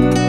Hello,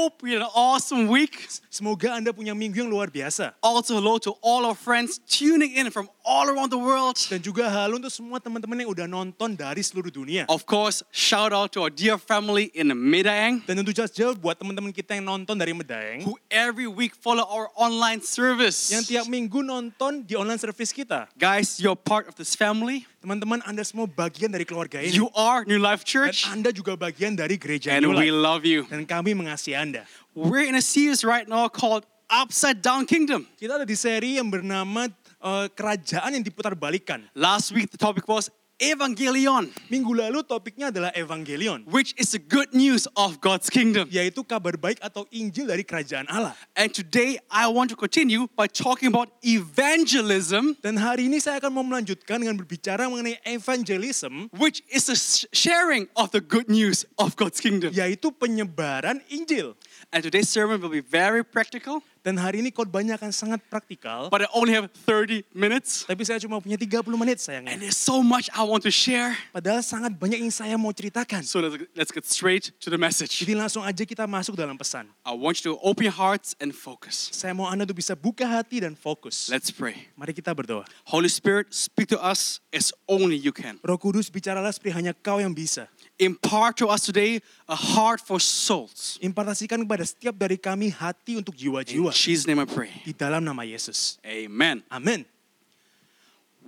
Hope you had an awesome week. semoga Anda punya minggu yang luar biasa. Also, hello to all our friends tuning in from all around the world. Dan juga halo untuk semua teman-teman yang udah nonton dari seluruh dunia. Of course, shout out to our dear family in Medaeng Dan tentu saja buat teman-teman kita yang nonton dari Medaeng, who every week follow our online service. yang tiap minggu nonton di online service kita. Guys, you're part of this family. Teman-teman Anda semua bagian dari keluarga ini. You are New Life Dan Church, Anda juga bagian dari gereja and New we Life. love you. Dan kami mengasihi Anda. We're in a series right now called Upside Down Kingdom. Kita ada di seri yang bernama eh, Kerajaan yang diputar balikan. Last week, the topic was Evangelion, Minggu lalu topiknya adalah Evangelion, which is the good news of God's kingdom. yaitu kabar baik atau Injil dari kerajaan Allah. And today I want to continue by talking about evangelism, Dan hari ini saya akan mau melanjutkan dengan berbicara mengenai evangelism, which is sh- sharing of the good news of God's kingdom. yaitu penyebaran Injil. And today's sermon will be very practical, Dan hari ini khotbahnya akan sangat praktikal, but I only have 30 minutes. tapi saya cuma punya 30 menit And sayangnya. there's so much I want to share. Padahal sangat banyak yang saya mau ceritakan. So let's, let's get straight to the message. Jadi langsung aja kita masuk dalam pesan. I want you to open your hearts and focus. Saya mau Anda tuh bisa buka hati dan fokus. Let's pray. Mari kita berdoa. Holy Spirit, speak to us as only you can. Roh Kudus bicaralah seperti hanya kau yang bisa. Impart to us today a heart for souls. Impartasikan kepada setiap dari kami hati untuk In jiwa-jiwa. Jesus' name I pray. Di dalam nama Yesus. Amen. Amin.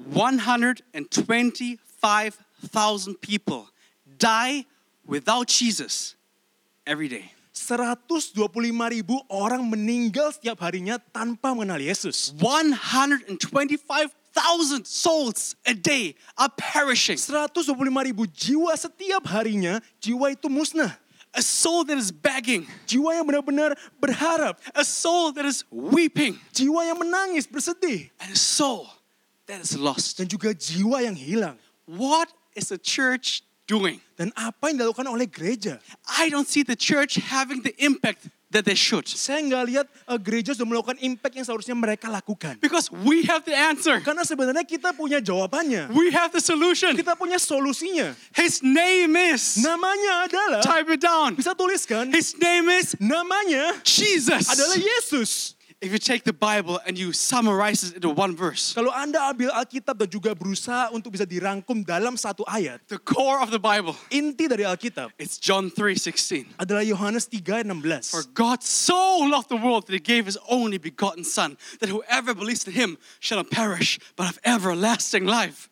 125,000 people die without Jesus every day. 125 ribu orang meninggal setiap harinya tanpa mengenal Yesus. 125,000 souls a day are perishing. 125 ribu jiwa setiap harinya, jiwa itu musnah. A soul that is begging, Jiwa yang benar-benar berharap. a soul that is weeping, Jiwa yang menangis, bersedih. and a soul that is lost. Dan juga jiwa yang hilang. What is the church doing? Dan apa yang dilakukan oleh gereja? I don't see the church having the impact that they should. Saya nggak lihat eh, gereja sudah melakukan impact yang seharusnya mereka lakukan. Because we have the answer. Karena sebenarnya kita punya jawabannya. We have the solution. Kita punya solusinya. His name is. Namanya adalah, Type it down. bisa tuliskan, His name is namanya Jesus. adalah Yesus. If you take the Bible and you summarize it into one verse, Kalau Anda ambil Alkitab dan juga berusaha untuk bisa dirangkum dalam satu ayat, the core of the Bible, inti dari Alkitab it's John 3:16. adalah Yohanes 3 ayat For God so loved the world that he gave his only begotten son, that whoever believes in him shall not perish, but have everlasting life.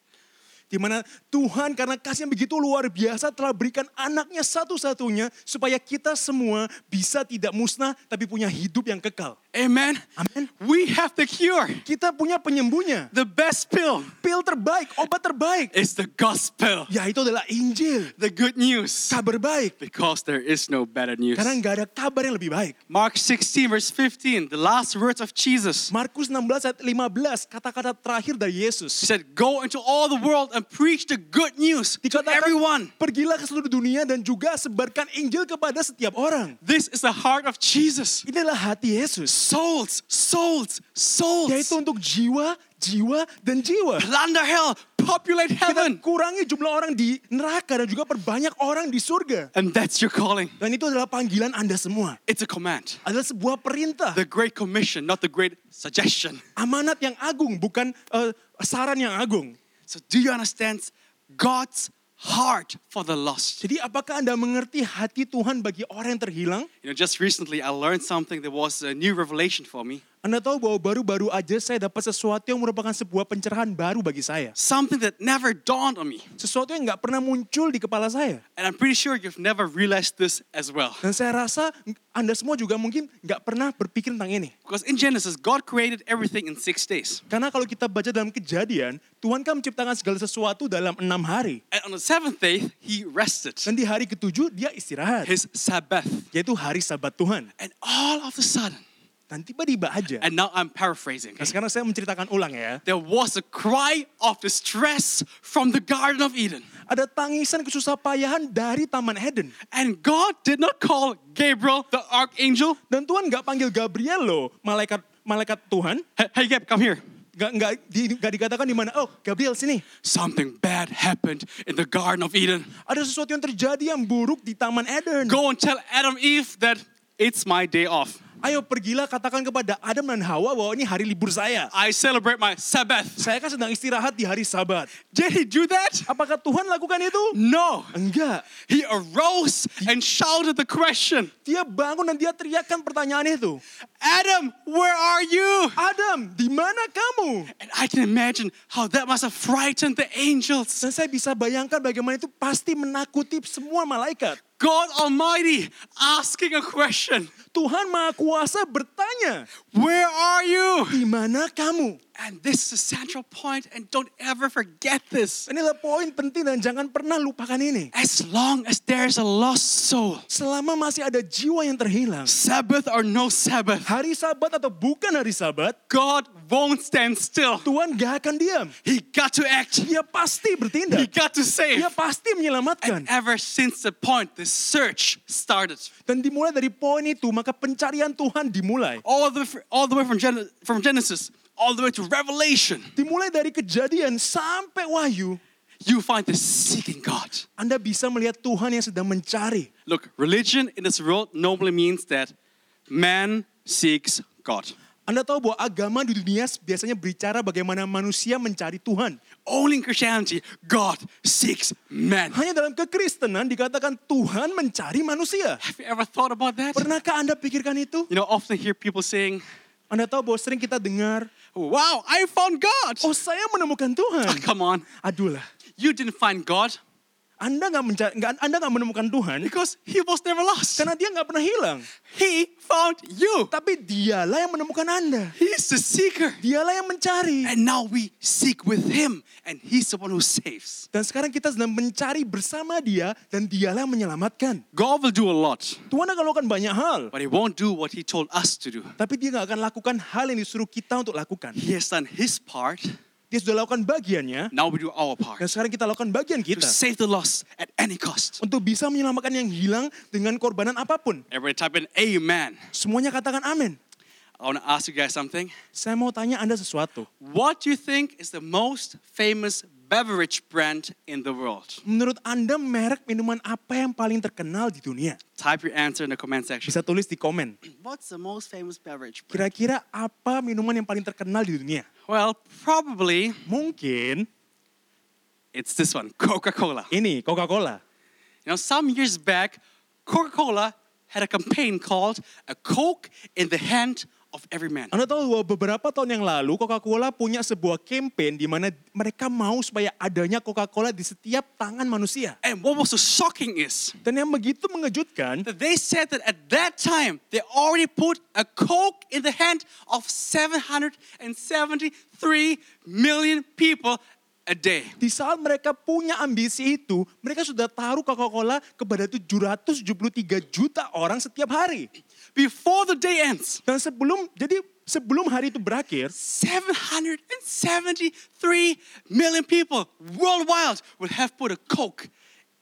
Di mana Tuhan karena kasih yang begitu luar biasa telah berikan anaknya satu-satunya supaya kita semua bisa tidak musnah tapi punya hidup yang kekal. Amen. Amen. We have the cure. Kita punya penyembuhnya. The best pill Pil terbaik, obat terbaik. is the gospel, Yaitu adalah Injil. the good news. Kabar baik. Because there is no better news. Karena nggak ada kabar yang lebih baik. Mark 16, verse 15, the last words of Jesus. Markus 16 ayat 15, kata-kata terakhir dari He Yesus. said, Go into all the world and preach the good news to everyone. Pergilah ke seluruh dunia dan juga sebarkan Injil kepada setiap orang. This is the heart of Jesus. Ini adalah hati Yesus. Souls, souls, souls. Yaitu untuk jiwa, jiwa, dan jiwa. Plunder hell, populate Kita heaven. kurangi jumlah orang di neraka dan juga perbanyak orang di surga. And that's your calling. Dan itu adalah panggilan Anda semua. It's a command. Adalah sebuah perintah. The great commission, not the great suggestion. Amanat yang agung, bukan eh, saran yang agung. So, do you understand God's heart for the lost? Jadi apakah Anda mengerti hati Tuhan bagi orang yang terhilang? You know, just recently I learned something that was a new revelation for me. Anda tahu bahwa baru-baru aja saya dapat sesuatu yang merupakan sebuah pencerahan baru bagi saya. Something that never dawned on me. Sesuatu yang nggak pernah muncul di kepala saya. And I'm pretty sure you've never realized this as well. Dan saya rasa Anda semua juga mungkin nggak pernah berpikir tentang ini. Because in Genesis, God created everything in six days. Karena kalau kita baca dalam kejadian, Tuhan kan menciptakan segala sesuatu dalam enam hari. And on the seventh day, He rested. Dan di hari ketujuh dia istirahat. His Sabbath. Yaitu hari sabat Tuhan. And all of a sudden, Dan tiba-tiba aja. And now I'm paraphrasing. Nah, sekarang saya menceritakan ulang ya. There was a cry of distress from the Garden of Eden. Ada tangisan kesusahpayahan dari Taman Eden. And God did not call Gabriel, the archangel. Dan Tuhan nggak panggil Gabriel loh, malaikat malaikat Tuhan. Hey, hey Gab, come here. Nggak nggak di, nggak dikatakan di mana. Oh, Gabriel sini. Something bad happened in the Garden of Eden. Ada sesuatu yang terjadi yang buruk di Taman Eden. Go and tell Adam Eve that it's my day off. Ayo pergilah katakan kepada Adam dan Hawa bahwa ini hari libur saya. I celebrate my Sabbath. Saya kan sedang istirahat di hari Sabat. Did he do that? Apakah Tuhan lakukan itu? No. Enggak. He arose and shouted the question Dia bangun dan dia teriakkan pertanyaan itu. Adam, where are you? Adam, di mana kamu? And I can imagine how that must have frightened the angels. Dan saya bisa bayangkan bagaimana itu pasti menakuti semua malaikat. God Almighty asking a question Tuhan Maha Kuasa bertanya, Where are you? di mana kamu? And this is a central point, and don't ever forget this. Inilah poin penting dan jangan pernah lupakan ini. As long as there's a lost soul, Selama masih ada jiwa yang terhilang, Sabbath or no Sabbath, hari sabat atau bukan hari sabat, God won't stand still. Tuhan gak akan diam. He got to act, Dia pasti He bertindak. got to save. Dia pasti menyelamatkan. And ever since the point the search started, Dan dimulai dari poin itu, maka pencarian Tuhan dimulai. all the, all the way from, Gen- from Genesis, all the way to Revelation, Dimulai dari kejadian sampai wahyu, you find the seeking God. Anda bisa melihat Tuhan yang sedang mencari. Look, religion in this world normally means that man seeks God. Anda tahu bahwa agama di dunia biasanya berbicara bagaimana manusia mencari Tuhan. Only in Christianity, God seeks man. Hanya dalam kekristenan dikatakan Tuhan mencari manusia. Have you ever thought about that? Pernahkah Anda pikirkan itu? You know, often hear people saying, Anda tahu bahwa sering kita dengar, Wow, I found God. oh saya menemukan Tuhan. Ah, come on. Aduh lah, You didn't find God Anda nggak mencari, Anda nggak menemukan Tuhan because He was never lost. karena dia nggak pernah hilang. He found you. Tapi dialah yang menemukan Anda. He's the seeker. Dialah yang mencari. And now we seek with Him, and He's the one who saves. Dan sekarang kita sedang mencari bersama dia dan dialah yang menyelamatkan. God will do a lot, Tuhan akan melakukan banyak hal. but He won't do what He told us to do. Tapi dia nggak akan lakukan hal yang disuruh kita untuk lakukan. He has done His part. Dia sudah lakukan bagiannya. Now we do our part Dan sekarang kita lakukan bagian to kita. save the lost at any cost. Untuk bisa menyelamatkan yang hilang dengan korbanan apa pun. Everybody type in Amen. Semuanya katakan amin. I want to ask you guys something. Saya mau tanya Anda sesuatu. What do you think is the most famous beverage brand in the world? Menurut Anda merek minuman apa yang paling terkenal di dunia? Type your answer in the comment section. Bisa tulis di komen. What's the most famous beverage brand? Kira-kira apa minuman yang paling terkenal di dunia? Well, probably Mungkin it's this one, Coca-Cola. ini Coca-Cola. You know, some years back, Coca-Cola had a campaign called A Coke in the Hand of Every Man. Anda tahu bahwa beberapa tahun yang lalu Coca-Cola punya sebuah campaign di mana mereka mau supaya adanya Coca-Cola di setiap tangan manusia. And what was so shocking is Dan yang begitu mengejutkan, that they said that at that time, they already put a Coke in the hand of 773 million people a day. di saat mereka punya ambisi itu, mereka sudah taruh Coca-Cola kepada 773 juta orang setiap hari. Before the day ends, Dan sebelum, jadi sebelum hari itu berakhir, 773 million people worldwide will have put a Coke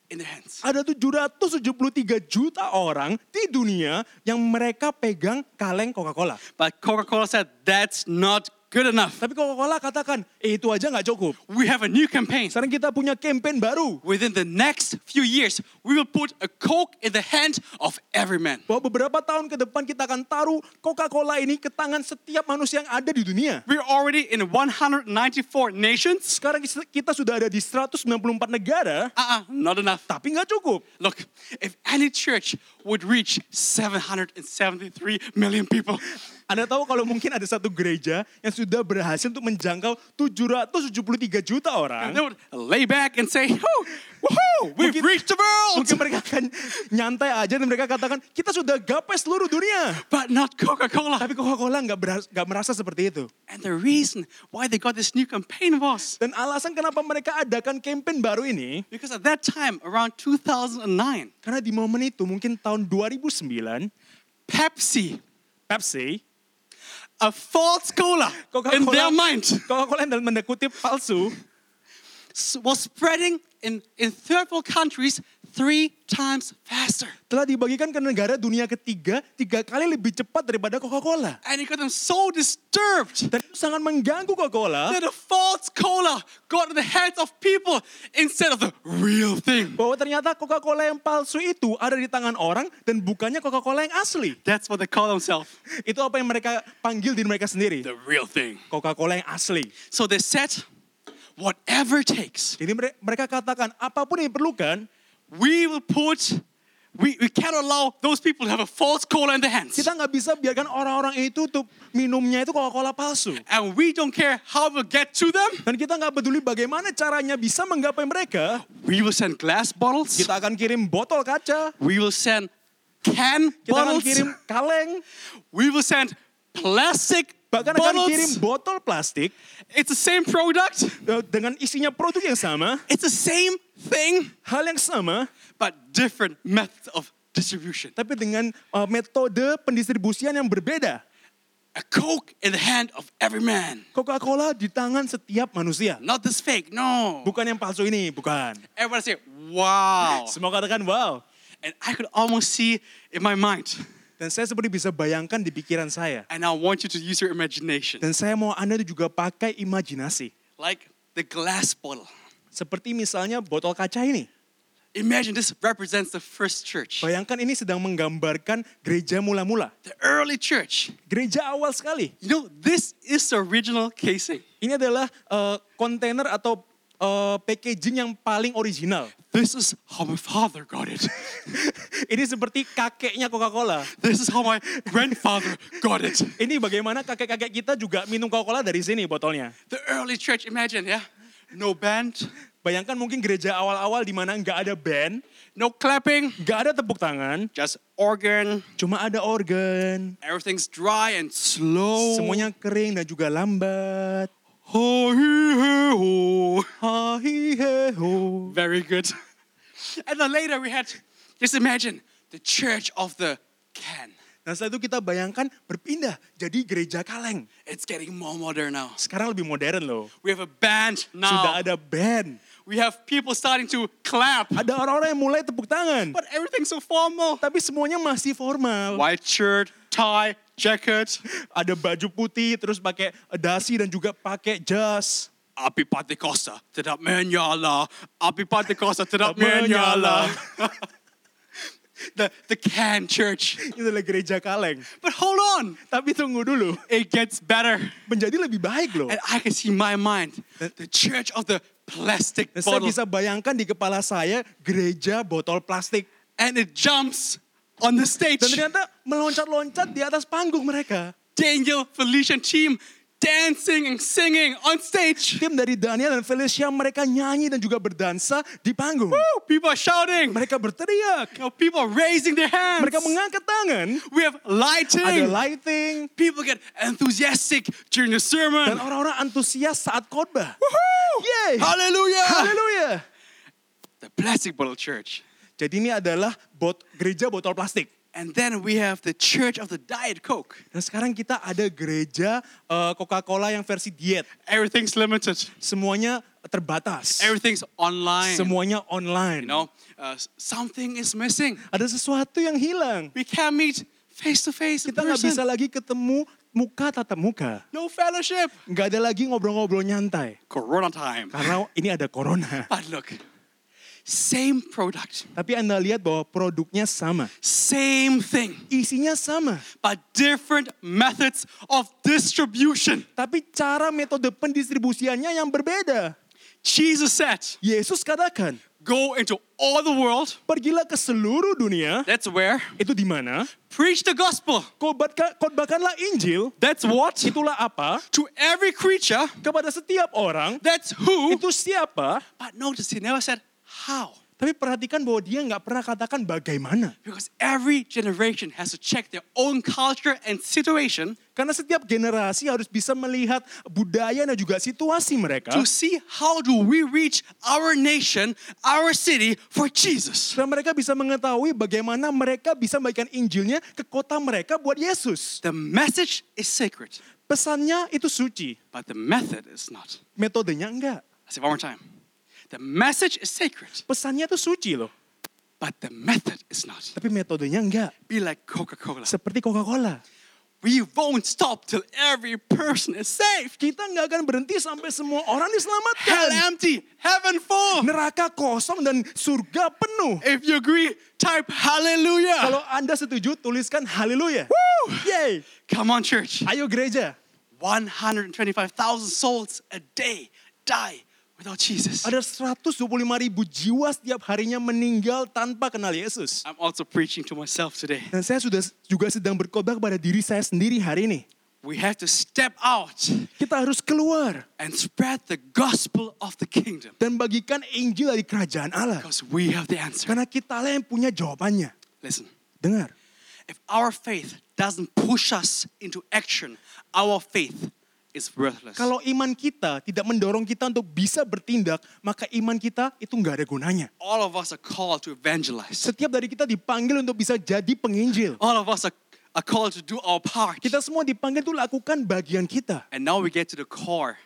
in their hands. ada 773 juta orang di dunia yang mereka pegang kaleng Coca-Cola. But Coca-Cola said that's not good enough. Tapi Coca-Cola katakan, eh itu aja nggak cukup. We have a new campaign. Sekarang kita punya campaign baru. Within the next few years, we will put a Coke in the hand of every man. Bahwa beberapa tahun ke depan kita akan taruh Coca-Cola ini ke tangan setiap manusia yang ada di dunia. We're already in 194 nations. Sekarang kita sudah ada di 194 negara, Uh-uh, not enough. tapi nggak cukup. Look, if any church would reach 773 million people, Anda tahu kalau mungkin ada satu gereja yang sudah berhasil untuk menjangkau 773 juta orang, they would lay back and say, oh, woohoo, we've Mungkin- reached the world. mungkin mereka akan nyantai aja dan mereka katakan, kita sudah gapai seluruh dunia. But not Coca-Cola. Tapi Coca-Cola nggak nggak merasa seperti itu. And the reason why they got this new campaign was Dan alasan kenapa mereka adakan campaign baru ini, because at that time, around 2009, karena di momen itu mungkin tahun 2009, Pepsi Pepsi a false cola in their mind. Coca-Cola yang dalam tanda kutip palsu was spreading in, in third world countries three times faster. telah dibagikan ke negara dunia ketiga tiga kali lebih cepat daripada Coca-Cola. And it got them so disturbed Dan itu sangat mengganggu Coca-Cola that the false cola got in the heads of people instead of the real thing. bahwa ternyata Coca-Cola yang palsu itu ada di tangan orang dan bukannya Coca-Cola yang asli. That's what they call themselves, Itu apa yang mereka panggil diri mereka sendiri. the real thing. Coca-Cola yang asli. So they said, whatever it takes, Jadi mere- mereka katakan apa pun yang diperlukan, we will put, we, we cannot allow those people to have a false cola in their hands. kita nggak bisa biarkan orang-orang itu tuh minumnya itu Coca-Cola palsu. And we don't care how we'll get to them. Dan kita nggak peduli bagaimana caranya bisa menggapai mereka. We will send glass bottles. Kita akan kirim botol kaca, We will send can kita akan bottles. kirim kaleng, We will send plastic bahkan akan kirim botol plastik It's the same product. eh, dengan isinya produk yang sama, It's the same thing, hal yang sama, but different methods of distribution. tapi dengan eh, metode pendistribusian yang berbeda. A Coke in the hand of every man. Coca-Cola di tangan setiap manusia. Not this fake, no. Bukan yang palsu ini, bukan. Everybody say, wow. Semua katakan wow. And I could almost see in my mind. Dan saya seperti bisa bayangkan di pikiran saya. And I want you to use your imagination. Dan saya mau Anda juga pakai imajinasi. Like the glass bottle. Seperti misalnya botol kaca ini. Imagine this represents the first church. Bayangkan ini sedang menggambarkan gereja mula-mula. The early church. Gereja awal sekali. You know, this is the original casing. Ini adalah eh, kontainer atau eh, packaging yang paling original. This is how my father got it. ini seperti kakeknya Coca-Cola. This is how my grandfather got it. Ini bagaimana kakek-kakek kita juga minum Coca-Cola dari sini botolnya. The early church, imagine, yeah? No band, Bayangkan mungkin gereja awal-awal di mana nggak ada band, no clapping, nggak ada tepuk tangan, just organ. cuma ada organ. Everything's dry and slow. Semuanya kering dan juga lambat. Ho, hi, hi, ho. Ha, hi, he, ho. Very good. And then later we had, just imagine, the church of the can. Nah setelah itu kita bayangkan berpindah jadi gereja kaleng. It's getting more modern now. Sekarang lebih modern loh. We have a band now. Sudah ada band. We have people starting to clap. Ada orang-orang yang mulai tepuk tangan. But everything's so formal. Tapi semuanya masih formal. White shirt, tie, jacket. Ada baju putih, terus pakai dasi dan juga pakai jas. Api Pentecosta, tetap menyala. Api Pentecosta, tetap menyala. the, the can church. Itu adalah gereja kaleng. But hold on, Tapi tunggu dulu. it gets better. Menjadi lebih baik loh. And I can see my mind the church of the plastic Dan saya bottle. bisa bayangkan di kepala saya gereja botol plastik. And it jumps on the stage. Dan ternyata meloncat-loncat di atas panggung mereka. Daniel, Felician team dancing and singing on stage. Tim dari Daniel dan Felicia mereka nyanyi dan juga berdansa di panggung. Woo, people are shouting. Mereka berteriak. You know, people are raising their hands. Mereka mengangkat tangan. We have lighting. Ada lighting. People get enthusiastic during the Dan sermon. orang-orang antusias saat khotbah. Yeay. Hallelujah! Haleluya. The plastic bottle church. Jadi ini adalah bot, gereja botol plastik. And then we have the church of the Diet Coke. Dan sekarang kita ada gereja eh, Coca-Cola yang versi diet. Everything's limited. Semuanya terbatas. Everything's online. Semuanya online. You know, uh, something is missing. Ada sesuatu yang hilang. We can't meet face to face Kita nggak bisa lagi ketemu muka tatap muka. No fellowship. Nggak ada lagi ngobrol-ngobrol nyantai. Corona time. Karena ini ada corona. But look, same product, Tapi Anda lihat bahwa produknya sama. same thing, Isinya sama. but different methods of distribution. Tapi cara metode pendistribusiannya yang berbeda. Jesus said, Yesus katakan, Go into all the world. pergilah ke seluruh dunia. That's where. Itu di mana? Preach the gospel. Khotbahkan- Khotbahkanlah Injil. That's what. Itulah apa? To every creature. Kepada setiap orang. That's who. Itu siapa? But notice he never said how. Tapi perhatikan bahwa dia nggak pernah katakan bagaimana. Because every generation has to check their own culture and situation. Karena setiap generasi harus bisa melihat budaya dan juga situasi mereka. to see how do we reach our nation, our city for Jesus. Dan mereka bisa mengetahui bagaimana mereka bisa membagikan Injilnya ke kota mereka buat Yesus. The message is sacred, Pesannya itu suci, but the method is not. metodenya enggak. I say one more time. The message is sacred, Pesannya itu suci loh, but the method is not. tapi metodenya enggak. Be like Coca-Cola. Seperti Coca-Cola. We won't stop till every person is saved. Kita nggak akan berhenti sampai semua orang Hell diselamatkan. empty, heaven full. Neraka kosong dan surga penuh. If you agree, type hallelujah. Kalau Anda setuju, tuliskan haleluya. Yeay. Come on, church. Ayo gereja. 125,000 souls a day die without Jesus. Ada 125 ribu jiwa setiap harinya meninggal tanpa kenal Yesus. I'm also preaching to myself today. Dan saya sudah juga sedang berkhotbah kepada diri saya sendiri hari ini. We have to step out Kita harus keluar and spread the gospel of the kingdom dan bagikan Injil dari kerajaan Allah. because we have the answer. Karena kita lah yang punya jawabannya. Listen, Dengar, if our faith doesn't push us into action, our faith is worthless. kalau iman kita tidak mendorong kita untuk bisa bertindak, maka iman kita itu nggak ada gunanya. All of us are called to evangelize. Setiap dari kita dipanggil untuk bisa jadi penginjil. All of us are, are called to do our part. Kita semua dipanggil untuk lakukan bagian kita. And now we get to the core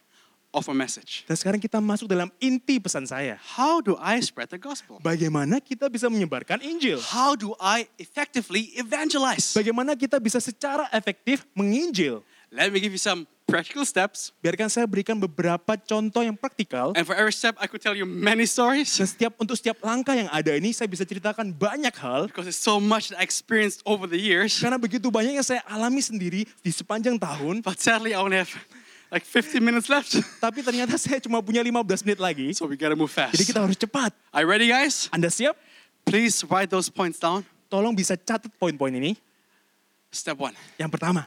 of our message. Dan sekarang kita masuk dalam inti pesan saya. How do I spread the gospel? Bagaimana kita bisa menyebarkan Injil? How do I effectively evangelize? Bagaimana kita bisa secara efektif menginjil? Let me give you some practical steps. Biarkan saya berikan beberapa contoh yang praktikal. And for every step, I could tell you many stories Dan setiap untuk setiap langkah yang ada ini saya bisa ceritakan banyak hal. because it's so much that I experienced over the years. Karena begitu banyak yang saya alami sendiri di sepanjang tahun. But sadly, I only have like 15 minutes left. Tapi ternyata saya cuma punya 15 menit lagi. So we gotta move fast. Jadi kita harus cepat. Are you ready, guys? Anda siap? Please write those points down. Tolong bisa catat poin-poin ini. Step one Yang pertama,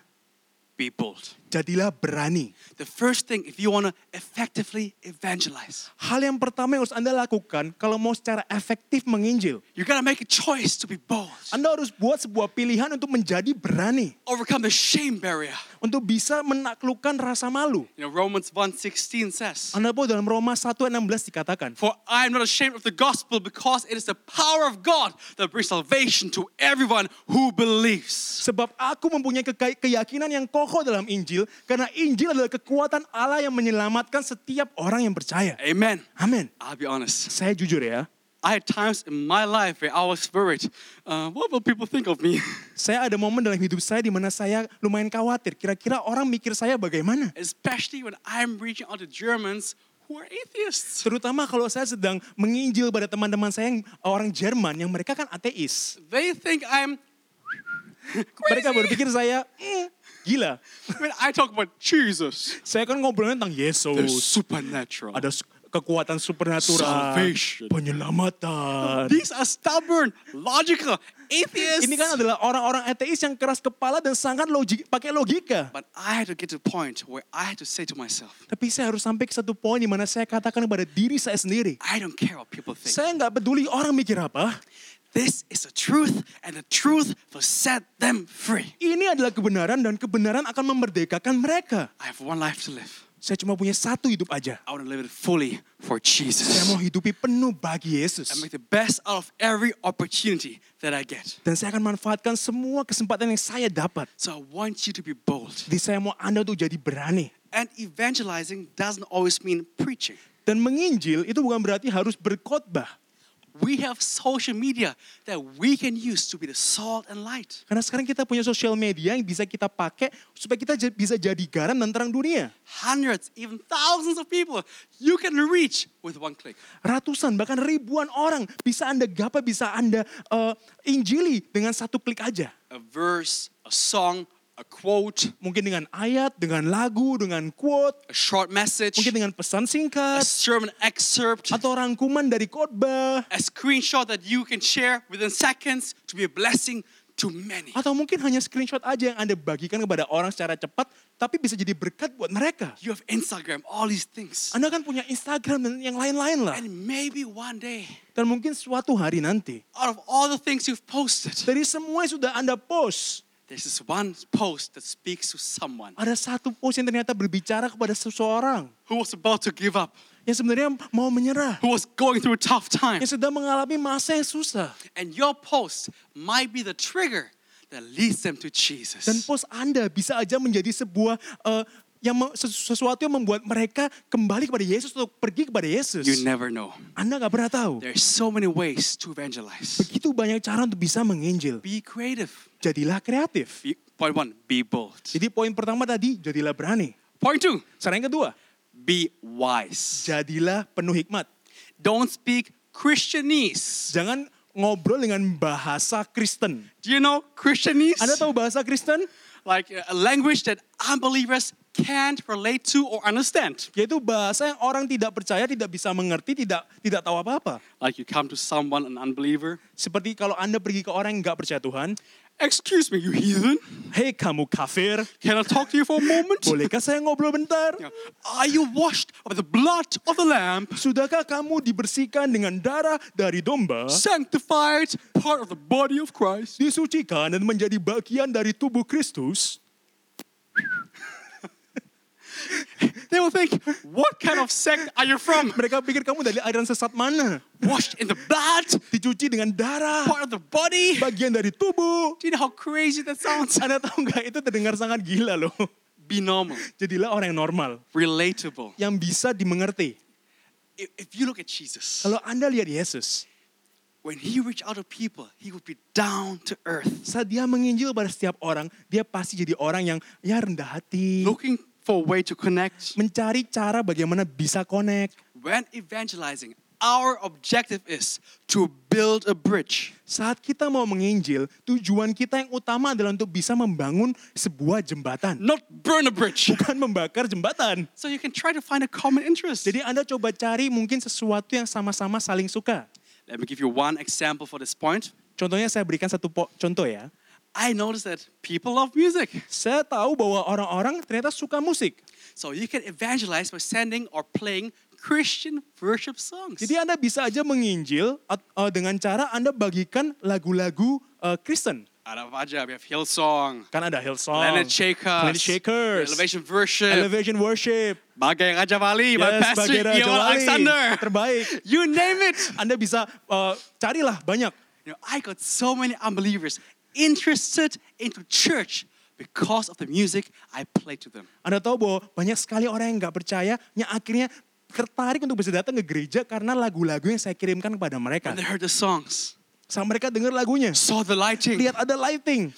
be bold. Jadilah berani. The first thing, if you wanna effectively evangelize, Hal yang pertama yang harus Anda lakukan kalau mau secara efektif menginjil. you gotta make a choice to be bold. Anda harus buat sebuah pilihan untuk menjadi berani. Overcome the shame barrier. Untuk bisa menaklukkan rasa malu. You know, Romans 1.16 says, Anda tahu dalam Roma 1:16 dikatakan, For I am not ashamed of the gospel because it is the power of God that brings salvation to everyone who believes. Sebab aku mempunyai keyakinan yang kokoh dalam Injil, karena Injil adalah kekuatan Allah yang menyelamatkan setiap orang yang percaya. Amen. Amin. I'll be honest. Saya jujur ya, I had times in my life where I was worried. Uh, what will people think of me? saya ada momen dalam hidup saya di mana saya lumayan khawatir. Kira-kira orang mikir saya bagaimana? Especially when I'm reaching out to Germans who are atheists. Terutama kalau saya sedang menginjil pada teman-teman saya yang orang Jerman yang mereka kan ateis. They think I'm Mereka crazy. berpikir saya "Hmm, gila. when I talk about Jesus, Saya kan ngobrolnya tentang the Yesus. supernatural. Ada kekuatan supernatural, Salvation. penyelamatan. These are stubborn, logical atheists. Ini kan adalah orang-orang ateis yang keras kepala dan sangat logik, pakai logika. But I had to get to the point where I had to say to myself, Tapi saya harus sampai ke satu poin di mana saya katakan kepada diri saya sendiri. I don't care what people think. Saya nggak peduli orang mikir apa. This is the truth, and the truth will set them free. Ini adalah kebenaran dan kebenaran akan memerdekakan mereka. I have one life to live. Saya cuma punya satu hidup aja. I want to live it fully for Saya Jesus. mau hidupi penuh bagi Yesus. And make the best out of every opportunity that I get. Dan saya akan manfaatkan semua kesempatan yang saya dapat. So I want you to be bold. Jadi saya mau Anda untuk jadi berani. And evangelizing doesn't always mean preaching. Dan menginjil itu bukan berarti harus berkhotbah. We have social media that we can use to be the salt and light. Karena sekarang kita punya sosial media yang bisa kita pakai supaya kita bisa jadi garam dan terang dunia. Hundreds, even thousands of people you can reach with one click. Ratusan bahkan ribuan orang bisa Anda gapai, bisa Anda eh, injili dengan satu klik aja. A verse, a song, a quote, Mungkin dengan ayat, dengan lagu, dengan quote, a short message, mungkin dengan pesan a singkat, sermon excerpt, atau rangkuman dari khotbah, a screenshot that you can share within seconds to be a blessing to many. atau mungkin hanya screenshot aja yang Anda bagikan kepada orang secara cepat, tapi bisa jadi berkat buat mereka. You have Instagram, all these things. Anda kan punya Instagram dan yang lain-lain lah. And maybe one day, Dan mungkin suatu hari nanti, out of all the things you've posted, dari semua yang sudah Anda post, There's this one post that speaks to someone Ada satu post yang ternyata berbicara kepada seseorang who was about to give up, yang sebenarnya mau menyerah, who was going through a tough time. yang sedang mengalami masa yang susah. And your post might be the trigger that leads them to Jesus. Dan post Anda bisa aja menjadi sebuah eh, yang sesuatu yang membuat mereka kembali kepada Yesus atau pergi kepada Yesus. You never know. Anda nggak pernah tahu. There's so many ways to evangelize. Begitu banyak cara untuk bisa menginjil. Be creative. Jadilah kreatif. Be, point one, be bold. Jadi poin pertama tadi, jadilah berani. Point two, Saran yang kedua, be wise. jadilah penuh hikmat. Don't speak Christianese. Jangan ngobrol dengan bahasa Kristen. Do you know Christianese? Anda tahu bahasa Kristen? Like a language that unbelievers can't relate to or understand. Yaitu bahasa yang orang tidak percaya, tidak bisa mengerti, tidak tidak tahu apa-apa. Like you come to someone, an unbeliever, Seperti kalau Anda pergi ke orang yang nggak percaya Tuhan, excuse me, you heathen. Hei kamu kafir, Can I talk to you for a moment? bolehkah saya ngobrol bentar? Are you washed by the blood of the Lamb, Sudahkah kamu dibersihkan dengan darah dari domba? sanctified, part of the body of Christ? Disucikan dan menjadi bagian dari tubuh Kristus? They will think, what kind of sect are you from? Mereka pikir kamu dari aliran sesat mana? Washed in the blood, Dicuci dengan darah, part of the body. bagian dari tubuh. Do you know how crazy that sounds? Anda tahu nggak itu terdengar sangat gila loh. Be normal, Jadilah orang yang normal, relatable. yang bisa dimengerti. If if you look at Jesus, Kalau Anda lihat Yesus, when he reached out to people, he would be down to earth, saat dia menginjil pada setiap orang, dia pasti jadi orang yang ya rendah hati, looking for a way to connect. mencari cara bagaimana bisa connect. When evangelizing, our objective is to build a bridge. Saat kita mau menginjil, tujuan kita yang utama adalah untuk bisa membangun sebuah jembatan, not burn a bridge. bukan membakar jembatan. So you can try to find a common interest. Jadi Anda coba cari mungkin sesuatu yang sama-sama saling suka. Let me give you one example for this point. Contohnya saya berikan satu contoh ya. I noticed that people love music. Saya tahu bahwa orang-orang ternyata suka musik. So you can evangelize by sending or playing Christian worship songs. Jadi Anda bisa aja menginjil uh, dengan cara Anda bagikan lagu-lagu uh, Kristen. Out of Aja, we have Hillsong, Kan ada Hillsong, Planet Shakers, Planet Shakers, Elevation Worship, Elevation Worship, Bagai Raja Wali, Yes, Pastor Wali. Alexander. Terbaik. You name it. Anda bisa uh, carilah banyak. You know, I got so many unbelievers interested into church because of the music I played to them. Anda tahu bahwa banyak sekali orang yang nggak percaya yang akhirnya tertarik untuk bisa datang ke gereja karena lagu-lagu yang saya kirimkan kepada mereka. When they heard the songs, Saat mereka dengar lagunya, saw the lighting, lihat ada lighting.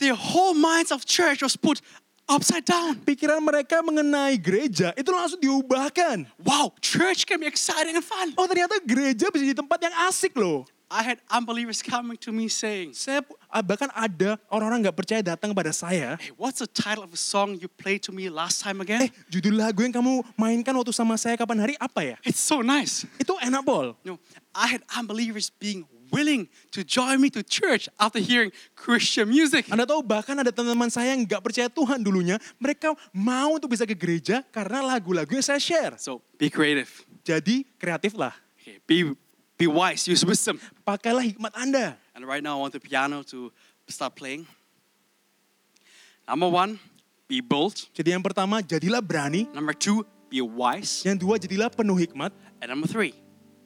their whole minds of church was put upside down. Pikiran mereka mengenai gereja itu langsung diubahkan. Wow, church can be exciting and fun. Oh ternyata gereja bisa jadi tempat yang asik loh. I had unbelievers coming to me saying, Saya ah, bahkan ada orang-orang nggak percaya datang kepada saya. Hey, what's the title of a song you played to me last time Eh, again? judul lagu yang kamu mainkan waktu sama saya kapan hari apa ya? It's so nice. Itu enak. You know, I had unbelievers being willing to join me to church after hearing Christian music. Anda tahu bahkan ada teman-teman saya yang nggak percaya Tuhan dulunya, mereka mau untuk bisa ke gereja karena lagu-lagu yang saya share. So be creative. Jadi kreatiflah, Okay, be be wise. Use wisdom. pakailah hikmat Anda. And right now, I want the piano to start playing. Number one, be bold. Jadi yang pertama, jadilah berani. Number two, be wise. Yang dua, jadilah penuh hikmat. And number three,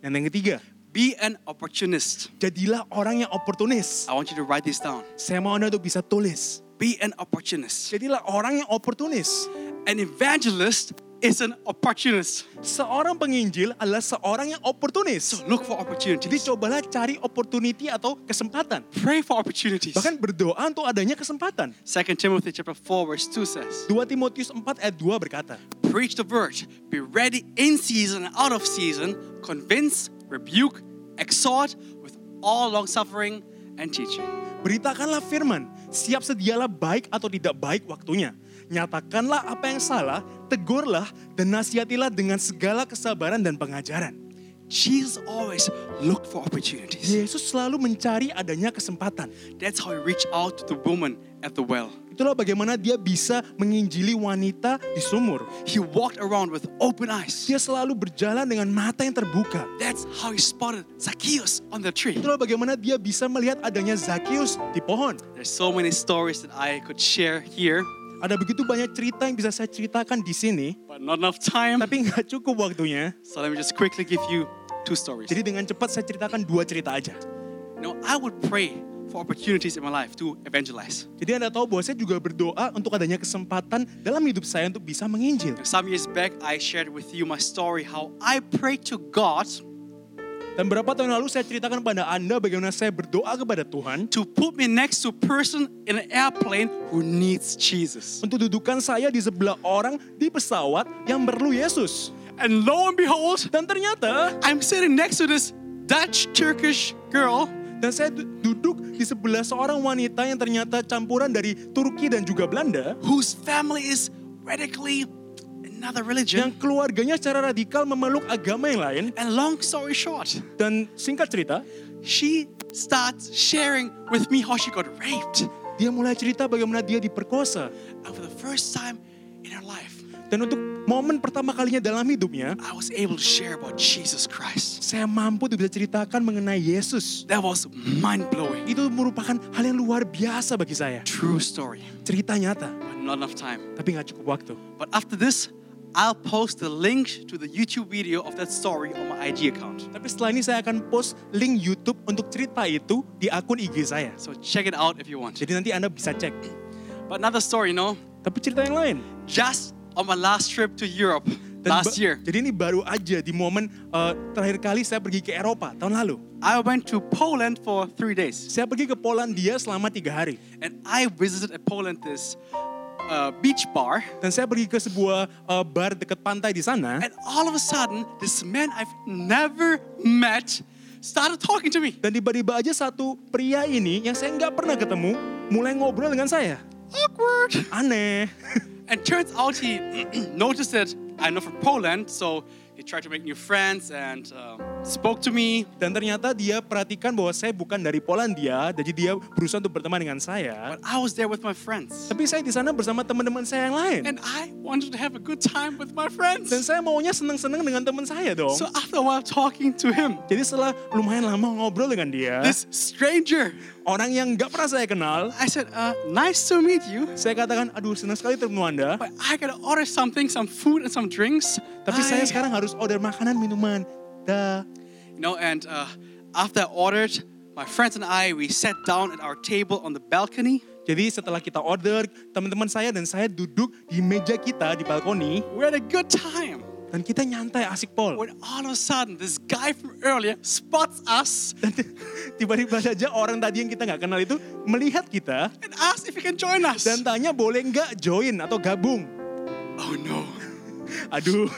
Dan yang ketiga, be an opportunist. jadilah orang yang oportunis. I want you to write this down. Saya mau Anda untuk bisa tulis. Be an opportunist. Jadilah orang yang oportunis. An evangelist is an opportunist. Seorang penginjil adalah seorang yang oportunis. So look for Jadi opportunities. cobalah cari opportunity atau kesempatan. Pray for opportunities. Bahkan berdoa untuk adanya kesempatan. 2 Timothy chapter 4 verse 2 says, 2 Timotius 4 ayat 2 berkata, Preach the word, be ready in season and out of season, convince, rebuke, exhort with all long suffering and teaching. Beritakanlah firman, siap sedialah baik atau tidak baik waktunya. Nyatakanlah apa yang salah, tegurlah, dan nasihatilah dengan segala kesabaran dan pengajaran. Jesus always looked for opportunities. Yesus selalu mencari adanya kesempatan. That's how he reached out to the woman at the well. Itulah bagaimana dia bisa menginjili wanita di sumur. He walked around with open eyes. Dia selalu berjalan dengan mata yang terbuka. That's how he spotted Zacchaeus on the tree. Itulah bagaimana dia bisa melihat adanya Zakheus di pohon. There's so many stories that I could share here, Ada begitu banyak cerita yang bisa saya ceritakan di sini, but not enough time. tapi nggak cukup waktunya. So let me just quickly give you two stories. Jadi dengan cepat saya ceritakan dua cerita aja. You know, I would pray for opportunities in my life to evangelize. Jadi Anda tahu bahwa saya juga berdoa untuk adanya kesempatan dalam hidup saya untuk bisa menginjil. Some years back, I shared with you my story how I prayed to God Dan berapa tahun lalu saya ceritakan pada Anda bagaimana saya berdoa kepada Tuhan to put me next to person in an airplane who needs Jesus. untuk dudukan saya di sebelah orang di pesawat yang perlu Yesus. And lo and behold, Dan ternyata I'm sitting next to this Dutch Turkish girl dan saya du- duduk di sebelah seorang wanita yang ternyata campuran dari Turki dan juga Belanda whose family is radically another yang religion. keluarganya secara radikal memeluk agama yang lain And long story short, dan singkat cerita she starts sharing with me how she got raped. dia mulai cerita bagaimana dia diperkosa And for the first time in her life, dan untuk momen pertama kalinya dalam hidupnya I was able to share about Jesus Christ. saya mampu bisa ceritakan mengenai Yesus That was mind blowing. itu merupakan hal yang luar biasa bagi saya True story, cerita nyata but not enough time. tapi nggak cukup waktu But after this, I'll post the link to the YouTube video of that story on my IG account. tapi setelah ini saya akan post link YouTube untuk cerita itu di akun IG saya. So check it out if you want. jadi nanti anda bisa cek. But another story, you know, tapi cerita yang lain. Just on my last trip to Europe Dan last year, jadi ini baru aja di momen eh, terakhir kali saya pergi ke Eropa tahun lalu. I went to Poland for three days. saya pergi ke Polandia selama tiga hari. And I visited Poland this uh, beach bar. dan saya pergi ke sebuah eh, bar dekat pantai di sana And all of a sudden, this man I've never met started talking to me. dan tiba-tiba aja satu pria ini yang saya nggak pernah ketemu mulai ngobrol dengan saya Awkward. aneh And turns out he noticed that I'm not from Poland, so tried to make new friends and uh, spoke to me. dan ternyata dia perhatikan bahwa saya bukan dari Polandia jadi dia berusaha untuk berteman dengan saya But I was there with my friends. tapi saya di sana bersama teman-teman saya yang lain And I wanted to have a good time with my friends. dan saya maunya seneng-seneng dengan teman saya dong So after a while talking to him, jadi setelah lumayan lama ngobrol dengan dia this stranger, orang yang nggak pernah saya kenal I said, uh, nice to meet you. saya katakan aduh senang sekali ketemu anda But I gotta order something, some food and some drinks. tapi I- saya sekarang harus order makanan minuman dah You know, and uh, after I ordered, my friends and I, we sat down at our table on the balcony. jadi setelah kita order teman-teman saya dan saya duduk di meja kita di balkoni We had a good time. Dan kita nyantai asik pol When all of a sudden, this guy from earlier spots us dan tiba-tiba saja orang tadi yang kita nggak kenal itu melihat kita and asks if he can join us. dan tanya boleh nggak join atau gabung oh no. aduh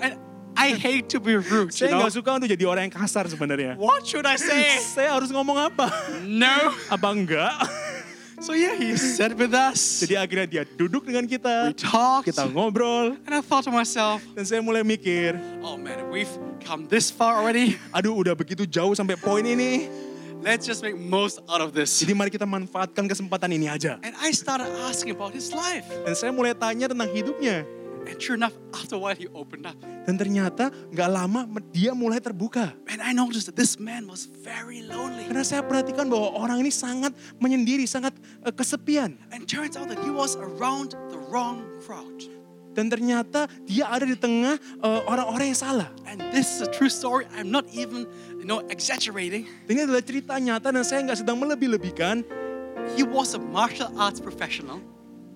And I hate to be rude, saya nggak suka untuk jadi orang yang kasar sebenarnya What should I say? saya harus ngomong apa no. apa enggak So yeah, he sat with us. jadi akhirnya dia duduk dengan kita We talked. kita ngobrol And I thought to myself, dan saya mulai mikir oh man, we've come this far already. aduh udah begitu jauh sampai poin ini Let's just make most out of this. jadi mari kita manfaatkan kesempatan ini aja And I started asking about his life. dan saya mulai tanya tentang hidupnya And sure enough, after a while, he opened up. dan ternyata nggak lama dia mulai terbuka And I noticed that this man was very lonely. karena saya perhatikan bahwa orang ini sangat menyendiri sangat kesepian And turns out that he was around the wrong crowd. dan ternyata dia ada di tengah eh, orang-orang yang salah And this is a true story. I'm not even, you know, exaggerating. ini adalah cerita nyata dan saya nggak sedang melebih-lebihkan He was a martial arts professional.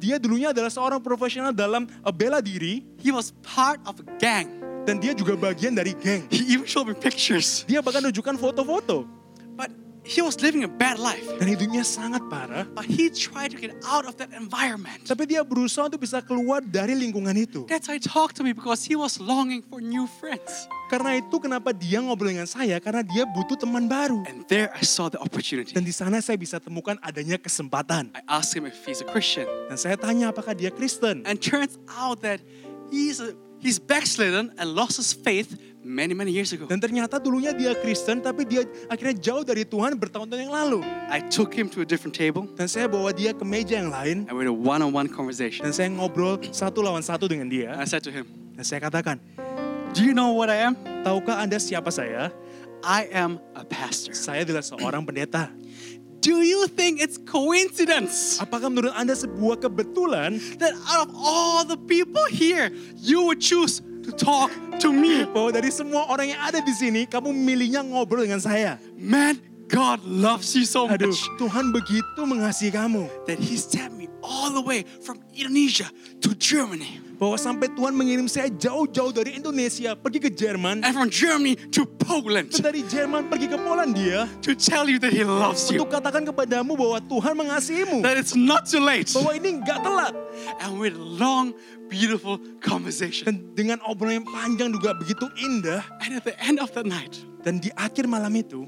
Dia dulunya adalah seorang profesional dalam eh, bela diri He was part of a gang. dan dia juga bagian dari geng He even showed me pictures. dia bahkan tunjukkan foto-foto he was living a bad life. dan hidupnya sangat parah But he tried to get out of that environment. tapi dia berusaha untuk bisa keluar dari lingkungan itu That's why he talked to me because he was longing for new friends. karena itu kenapa dia ngobrol dengan saya karena dia butuh teman baru And there I saw the opportunity. dan di sana saya bisa temukan adanya kesempatan I asked him if he's a Christian. dan saya tanya apakah dia Kristen And turns out that he's a He's backslidden and lost his faith many, many years ago. Dan ternyata dulunya dia Kristen, tapi dia akhirnya jauh dari Tuhan bertahun-tahun yang lalu. I took him to a different table Dan saya bawa dia ke meja yang lain, and we had a one-on-one conversation. dan saya ngobrol satu lawan satu dengan dia. And I said to him, Dan saya katakan, Do you know what I am? tahukah Anda siapa saya? I am a pastor. Saya adalah seorang pendeta. Do you think it's coincidence Apakah menurut Anda sebuah kebetulan that out of all the people here, you would choose to talk to me? bahwa dari semua orang yang ada di sini, kamu milihnya ngobrol dengan saya? Man, God loves you so Aduh, much Tuhan begitu mengasihi kamu. that He sent me all the way from Indonesia to Germany Bahwa sampai Tuhan mengirim saya jauh-jauh dari Indonesia pergi ke Jerman. and from Germany to Poland Dan dari Jerman pergi ke Polandia to tell you that He loves you, untuk katakan kepadamu bahwa Tuhan mengasihimu. that it's not too late, Bahwa ini nggak telat. and with long, beautiful conversation. Dan dengan obrolan yang panjang juga begitu indah. And at the end of the night, Dan di akhir malam itu,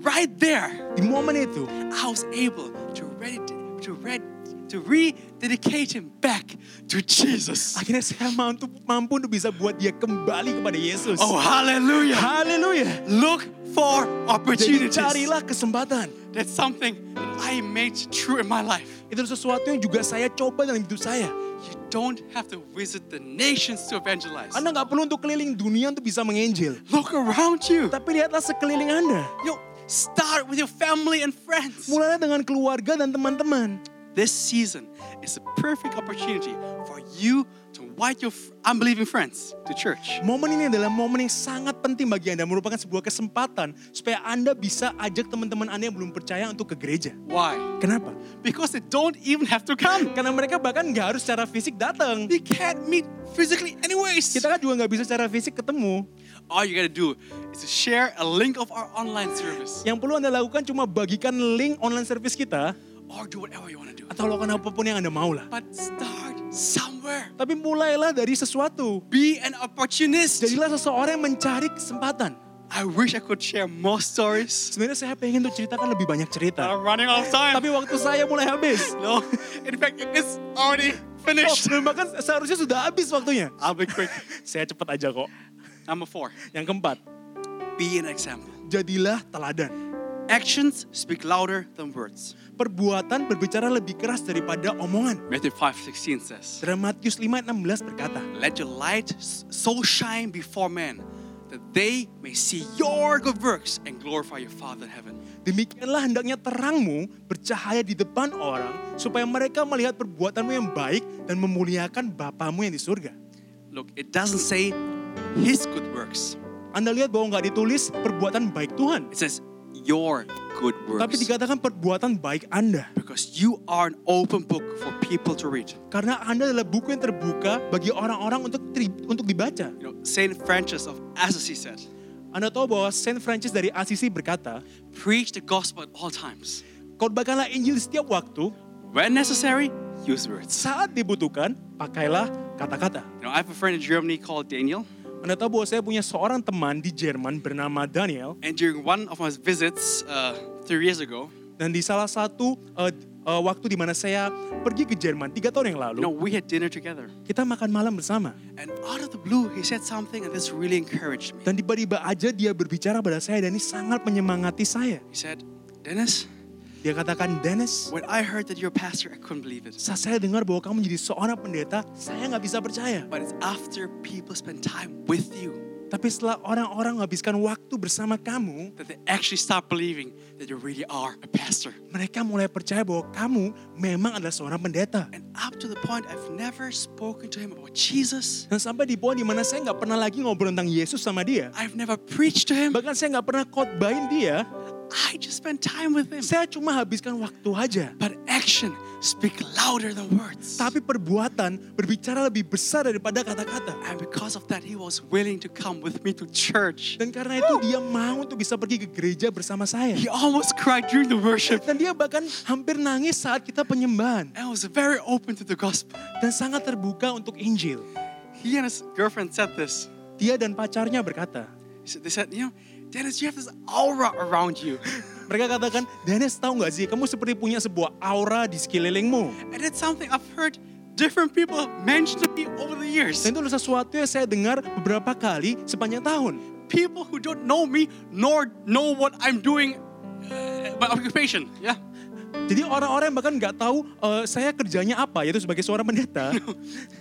right there, di momen itu, I was able to ready to read to rededicate him back to Jesus. akhirnya saya mampu, mampu untuk bisa buat dia kembali kepada Yesus. Oh, hallelujah! haleluya. Look for Jadi opportunities. carilah kesempatan. That's something that I made true in my life. Itu sesuatu yang juga saya coba dalam hidup saya. You don't have to visit the nations to evangelize. Anda nggak perlu untuk keliling dunia untuk bisa menginjil. Look around you. Tapi lihatlah sekeliling Anda. You start with your family and friends. Mulailah dengan keluarga dan teman-teman. This season is a perfect opportunity for you to invite your unbelieving friends to church. Momen ini adalah momen yang sangat penting bagi Anda. Merupakan sebuah kesempatan supaya Anda bisa ajak teman-teman Anda yang belum percaya untuk ke gereja. Why? Kenapa? Because they don't even have to come. Karena mereka bahkan nggak harus secara fisik datang. We can't meet physically anyways. Kita kan juga nggak bisa secara fisik ketemu. All you gotta do is to share a link of our online service Yang perlu Anda lakukan cuma bagikan link online service kita or do whatever you wanna do. atau lakukan apa pun yang Anda mau lah. But start somewhere. Tapi mulailah dari sesuatu. Be an opportunist. Jadilah seseorang yang mencari kesempatan. I wish I could share more stories. Sebenarnya saya pengen tuh ceritakan lebih banyak But cerita. I'm running out of time. Tapi waktu saya mulai habis. no, in fact, it's already Oh, finished. dan bahkan seharusnya sudah habis waktunya. I'll be quick. Saya cepat aja kok. Number four, Yang keempat, be an example. jadilah teladan. Actions speak louder than words. Perbuatan berbicara lebih keras daripada omongan. Matthew 5:16 says, Dalam Matius 5:16 berkata, "Let your light so shine before men that they may see your good works and glorify your Father in heaven." Demikianlah hendaknya terangmu bercahaya di depan orang supaya mereka melihat perbuatanmu yang baik dan memuliakan Bapamu yang di surga. Look, it doesn't say his good works. Anda lihat bahwa nggak ditulis perbuatan baik Tuhan, It says your good tapi works. dikatakan perbuatan baik Anda. Because you are an open book for people to read. Karena Anda adalah buku yang terbuka bagi orang-orang untuk tri- untuk dibaca. You know, Saint Francis of Assisi said, Anda tahu bahwa Saint Francis dari Assisi berkata, "Preach the gospel at all times. khotbahkanlah Injil setiap waktu, When necessary, use words." saat dibutuhkan, pakailah kata-kata. You know, I have a friend in Germany called Daniel, Anda tahu bahwa saya punya seorang teman di Jerman bernama Daniel, and during one of my visits uh, three years ago, dan di salah satu eh, eh, waktu di mana saya pergi ke Jerman tiga tahun yang you lalu, know, we had dinner together, kita makan malam bersama. and out of the blue, he said something, and this really encouraged me. Dan tiba-tiba aja dia berbicara pada saya dan ini sangat menyemangati saya. He said, "Dennis, Dia katakan, Dennis, when I heard that you're a pastor, I couldn't believe it. saat saya dengar bahwa kamu menjadi seorang pendeta, saya nggak bisa percaya. But it's after people spend time with you Tapi setelah orang-orang menghabiskan waktu bersama kamu, that they actually start believing that you really are a pastor." mereka mulai percaya bahwa kamu memang adalah seorang pendeta. And up to the point, I've never spoken to him about Jesus. Dan sampai di poin di mana saya nggak pernah lagi ngobrol tentang Yesus sama dia. I've never preached to him. Bahkan saya nggak pernah khotbahin dia. I just spent time with him. Saya cuma habiskan waktu aja. But action speak louder than words. Tapi perbuatan berbicara lebih besar daripada kata-kata. And because of that, he was willing to come with me to church. Dan karena itu dia mau untuk bisa pergi ke gereja bersama saya. He almost cried during the worship Dan dia bahkan hampir nangis saat kita penyembahan. and was very open to the gospel. Dan sangat terbuka untuk Injil. He and his girlfriend said this. Dia dan pacarnya berkata, They said, you know, Dennis, you have this aura around you. mereka katakan, Dennis tahu nggak sih, kamu seperti punya sebuah aura di sekelilingmu. And it's something I've heard different people have mentioned to me over the years. Dan itu sesuatu yang saya dengar beberapa kali sepanjang tahun. People who don't know me nor know what I'm doing, uh, my occupation. Yeah. Jadi orang-orang yang bahkan nggak tahu eh, saya kerjanya apa, yaitu sebagai seorang pendeta.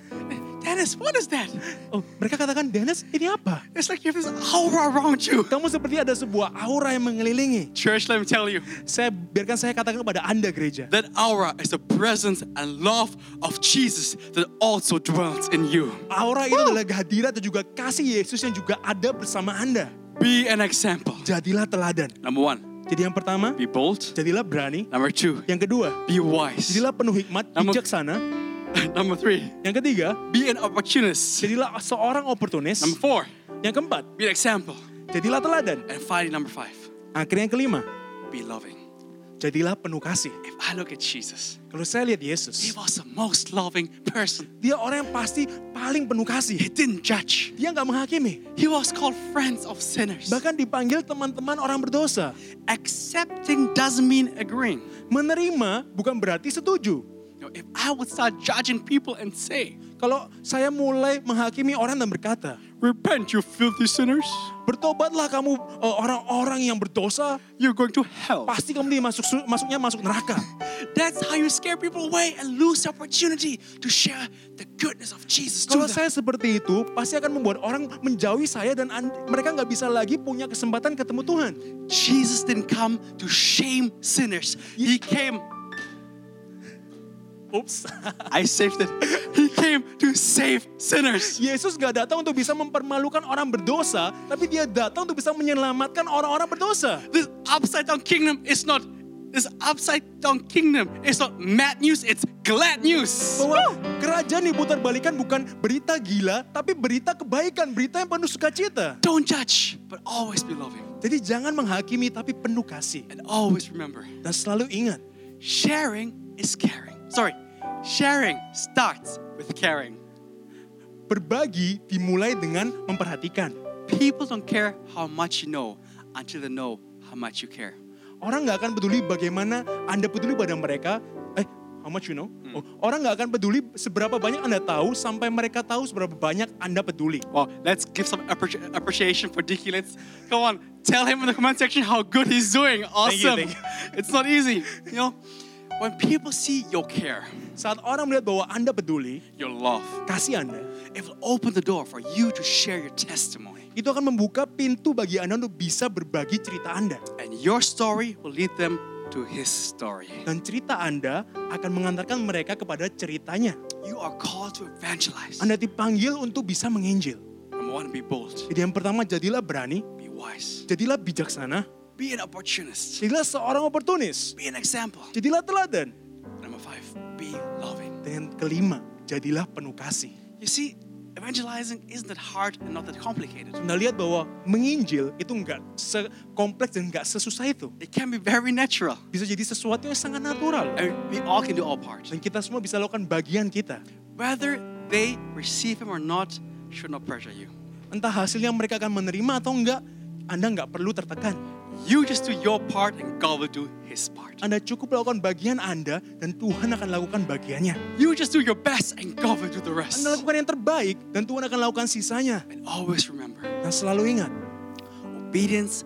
Dennis, what is that? Oh, mereka katakan, Dennis, ini apa? It's like you have this aura around you. Kamu seperti ada sebuah aura yang mengelilingi. Church, let me tell you, Saya biarkan saya katakan kepada Anda gereja. that aura is the presence and love of Jesus that also dwells in you. Aura itu adalah kehadiran dan juga kasih Yesus yang juga ada bersama Anda. Be an example. Jadilah teladan. Number one, Jadi yang pertama, be bold. jadilah berani. Number two, Yang kedua, be wise. jadilah penuh hikmat, bijaksana. Number three, Yang ketiga, be an opportunist. jadilah seorang oportunis. Number four, Yang keempat, be an example. jadilah teladan. And finally, number five, Akhirnya yang kelima, be loving. jadilah penuh kasih. If I look at Jesus, Kalau saya lihat he Yesus, was the most loving person. dia orang yang pasti paling penuh kasih. He didn't judge. Dia nggak menghakimi. He was called friends of sinners. Bahkan dipanggil teman-teman orang berdosa. Accepting doesn't mean agreeing. Menerima bukan berarti setuju. If I would start judging people and say, Kalau saya mulai menghakimi orang dan berkata, Repent, you filthy sinners, bertobatlah kamu eh, orang-orang yang berdosa, you're going to hell. pasti kamu dimasuk masuknya masuk neraka. That's how you scare people away and lose the opportunity to share the goodness of Jesus to Kalau them. saya seperti itu, pasti akan membuat orang menjauhi saya dan an- mereka nggak bisa lagi punya kesempatan ketemu Tuhan. Jesus didn't come to shame sinners. He came, Ups. I saved it. He came to save sinners. Yesus gak datang untuk bisa mempermalukan orang berdosa, tapi dia datang untuk bisa menyelamatkan orang-orang berdosa. This upside down kingdom is not this upside down kingdom is not bad news, it's glad news. Bahwa kerajaan diputar balikan bukan berita gila, tapi berita kebaikan, berita yang penuh sukacita. Don't judge, but always be loving. Jadi jangan menghakimi, tapi penuh kasih. And always remember, Dan selalu ingat, sharing is caring. Sorry, sharing starts with caring. berbagi dimulai dengan memperhatikan. People don't care how much you know until they know how much you care. Orang nggak akan peduli bagaimana Anda peduli pada mereka. Eh, how much you know? Oh, orang nggak akan peduli seberapa banyak Anda tahu sampai mereka tahu seberapa banyak Anda peduli. Well, let's give some appreci- appreciation for Dicky. Let's come on, tell him in the comment section how good he's doing. Awesome. thank you. It's not easy, you know. When people see your care, Saat orang melihat bahwa Anda peduli, your love, kasih Anda, it will open the door for you to share your testimony. itu akan membuka pintu bagi Anda untuk bisa berbagi cerita Anda. And your story will lead them to his story. Dan cerita Anda akan mengantarkan mereka kepada ceritanya. You are called to evangelize. Anda dipanggil untuk bisa menginjil. Number one, be bold, Jadi yang pertama, jadilah berani, be wise, jadilah bijaksana, be an opportunist, jadilah seorang oportunis, be an example. jadilah teladan. Number five, be loving. Dan yang kelima, jadilah penuh kasih. You see, evangelizing isn't that hard and not that complicated. Anda lihat bahwa menginjil itu nggak sekompleks dan nggak sesusah itu. It can be very natural. Bisa jadi sesuatu yang sangat natural. And we all can do our part. Dan kita semua bisa lakukan bagian kita. Whether they receive him or not should not pressure you. Entah hasilnya mereka akan menerima atau enggak, Anda nggak perlu tertekan. You just do your part and God will do his part. Anda cukup lakukan bagian Anda dan Tuhan akan lakukan bagiannya. You just do your best and God will do the rest. Anda lakukan yang terbaik dan Tuhan akan lakukan sisanya. And always remember, Dan selalu ingat, obedience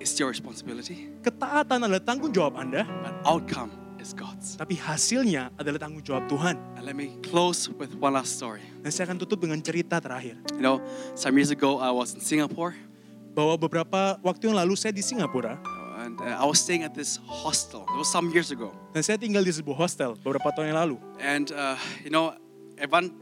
is your responsibility, ketaatan adalah tanggung jawab Anda, but outcome is God's. tapi hasilnya adalah tanggung jawab Tuhan. And let me close with one last story. Dan saya akan tutup dengan cerita terakhir. You know, some years ago I was in Singapore Bahwa beberapa waktu yang lalu saya di Singapura, and uh, I was staying at this hostel. It was some years ago. dan saya tinggal di sebuah hostel beberapa tahun yang lalu. And, uh, you know, at one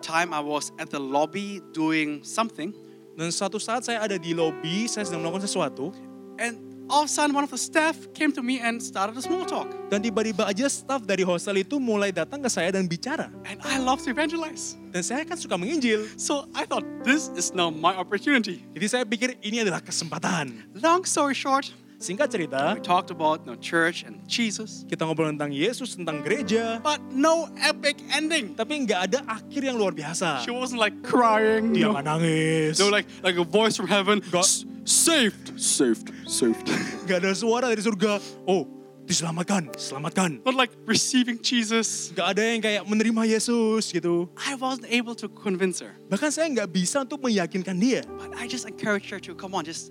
time I was at the lobby doing something. Dan suatu saat saya ada di lobi, saya sedang melakukan sesuatu, And all of a sudden, one of the staff came to me and started a small talk. dan tiba-tiba aja staff dari hostel itu mulai datang ke saya dan bicara. And I love to evangelize. Dan saya kan suka menginjil. So I thought, this is now my opportunity. Jadi saya pikir ini adalah kesempatan. Long story short, Singkat cerita, we talked about you know, church and Jesus, kita ngobrol tentang Yesus, tentang gereja, but no epic ending. tapi nggak ada akhir yang luar biasa. She wasn't like crying. Dia nggak nangis, no, like like a voice from heaven. God- "S- saved, saved, saved. nggak ada suara dari surga. Oh, diselamatkan, diselamatkan. Not like receiving Jesus. Gak ada yang kayak menerima Yesus gitu. I wasn't able to convince her. Bahkan saya nggak bisa untuk meyakinkan dia. But I just encouraged her to come on, just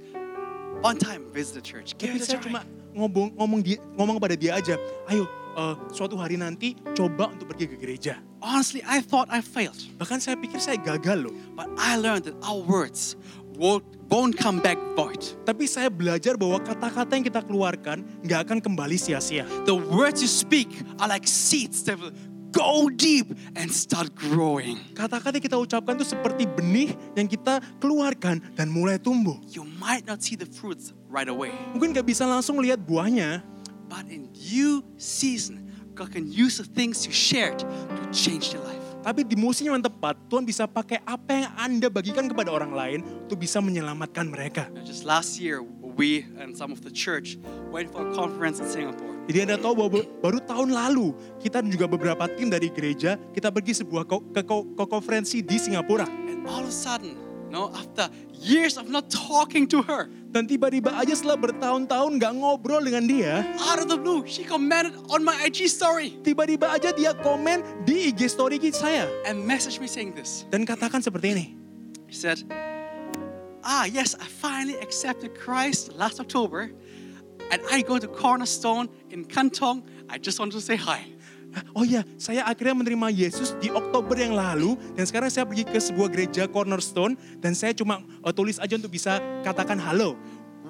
one time visit the church. Give Tapi it a saya try. cuma ngomong ngomong dia ngomong kepada dia aja, ayo eh, suatu hari nanti coba untuk pergi ke gereja. Honestly, I thought I failed. Bahkan saya pikir saya gagal loh. But I learned that our words won't, won't come back void. Tapi saya belajar bahwa kata-kata yang kita keluarkan nggak akan kembali sia-sia. The words you speak are like seeds that will go deep and start growing. Kata-kata yang kita ucapkan itu seperti benih yang kita keluarkan dan mulai tumbuh. You might not see the fruits right away, Mungkin nggak bisa langsung lihat buahnya, but in due season, God can use the things you shared to change your life. tapi di musim yang tepat Tuhan bisa pakai apa yang Anda bagikan kepada orang lain untuk bisa menyelamatkan mereka. Now, Just last year, we and some of the church went for a conference in Singapore. Jadi Anda tahu bahwa baru tahun lalu kita dan juga beberapa tim dari gereja kita pergi sebuah ko- ke, ko- ke konferensi di Singapura. And all of a sudden, no, after years of not talking to her, Dan tiba-tiba aja setelah bertahun-tahun nggak ngobrol dengan dia, out of the blue, she commented on my IG story tiba-tiba aja dia komen di IG story saya and messaged me saying this. dan katakan seperti ini. She said, Ah, yes, I finally accepted Christ last October, and I go to Cornerstone in Kantong. I just want to say hi. Oh iya, saya akhirnya menerima Yesus di Oktober yang lalu dan sekarang saya pergi ke sebuah gereja Cornerstone dan saya cuma uh, tulis aja untuk bisa katakan halo.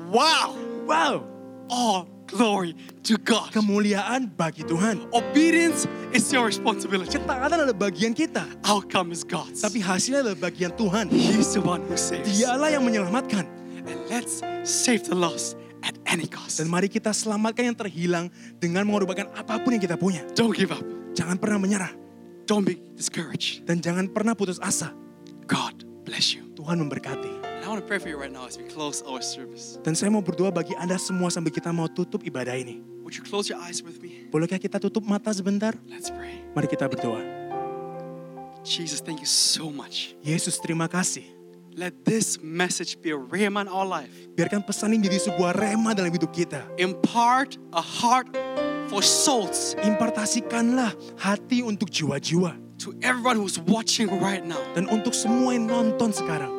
Wow! Wow, All glory to God. kemuliaan bagi Tuhan. Obedience is your responsibility. Ketaatan adalah bagian kita, Outcome is God's. tapi hasilnya adalah bagian Tuhan. He's the one who saves. Dialah yang menyelamatkan. And let's save the lost at any cost. Dan mari kita selamatkan yang terhilang dengan mengorbankan apa pun yang kita punya. Don't give up. Jangan pernah menyerah Don't be discouraged. dan jangan pernah putus asa. God bless you. Tuhan memberkati. I want to pray for you right now as we close our service. Dan saya mau berdoa bagi Anda semua sambil kita mau tutup ibadah ini. Would you close your eyes with me? Bolehkah kita tutup mata sebentar? Let's pray. Mari kita berdoa. Jesus, thank you so much. Yesus terima kasih. Let this message be a rhema in our life. Biarkan pesan ini menjadi sebuah rema dalam hidup kita. Impart a heart for souls Impartasikanlah hati untuk jiwa-jiwa. to everyone who's watching right now. Dan untuk semua yang nonton sekarang.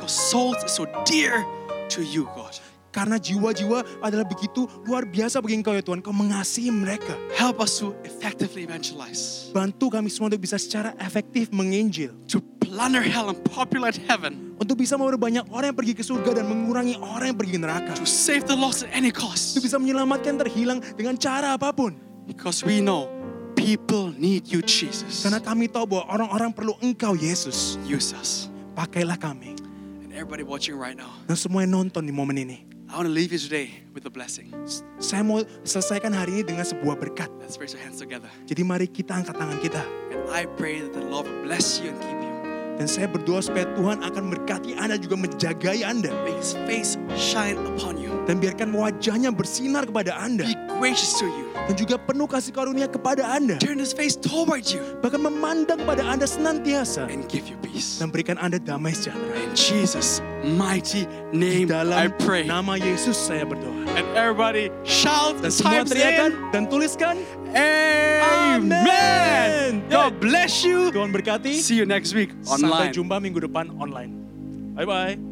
Because souls is so dear to you, God. Karena jiwa-jiwa adalah begitu luar biasa bagi engkau ya Tuhan. Kau mengasihi mereka. Help us to effectively evangelize, Bantu kami semua untuk bisa secara efektif menginjil. to plunder hell and populate heaven, Untuk bisa membawa banyak orang yang pergi ke surga dan mengurangi orang yang pergi ke neraka. to save the lost at any Untuk cost. bisa menyelamatkan terhilang dengan cara apa pun. Because we know people need you, Jesus. Karena kami tahu bahwa orang-orang perlu engkau Yesus. Use us. Pakailah kami. Everybody watching right now, Dan semua yang nonton di momen ini. I want to leave you today with a blessing. Saya mau selesaikan hari ini dengan sebuah berkat. Let's raise our hands together. Jadi mari kita angkat tangan kita. And I pray that the Lord will bless you and keep. Dan saya berdoa supaya Tuhan akan berkati Anda juga menjagai Anda. Make his face shine upon you. Dan biarkan wajahnya bersinar kepada Anda. Be gracious to you. Dan juga penuh kasih karunia kepada Anda. Turn his face toward you Bahkan memandang pada Anda senantiasa. and give you peace. Dan berikan Anda damai sejahtera. In Jesus' mighty name, I dalam pray. nama Yesus saya berdoa. And everybody shout Dan and semua teriakan in. dan tuliskan. Amen. Amen. God bless you. Tuhan berkati. See you next week Sampai online. jumpa minggu depan online. Bye-bye.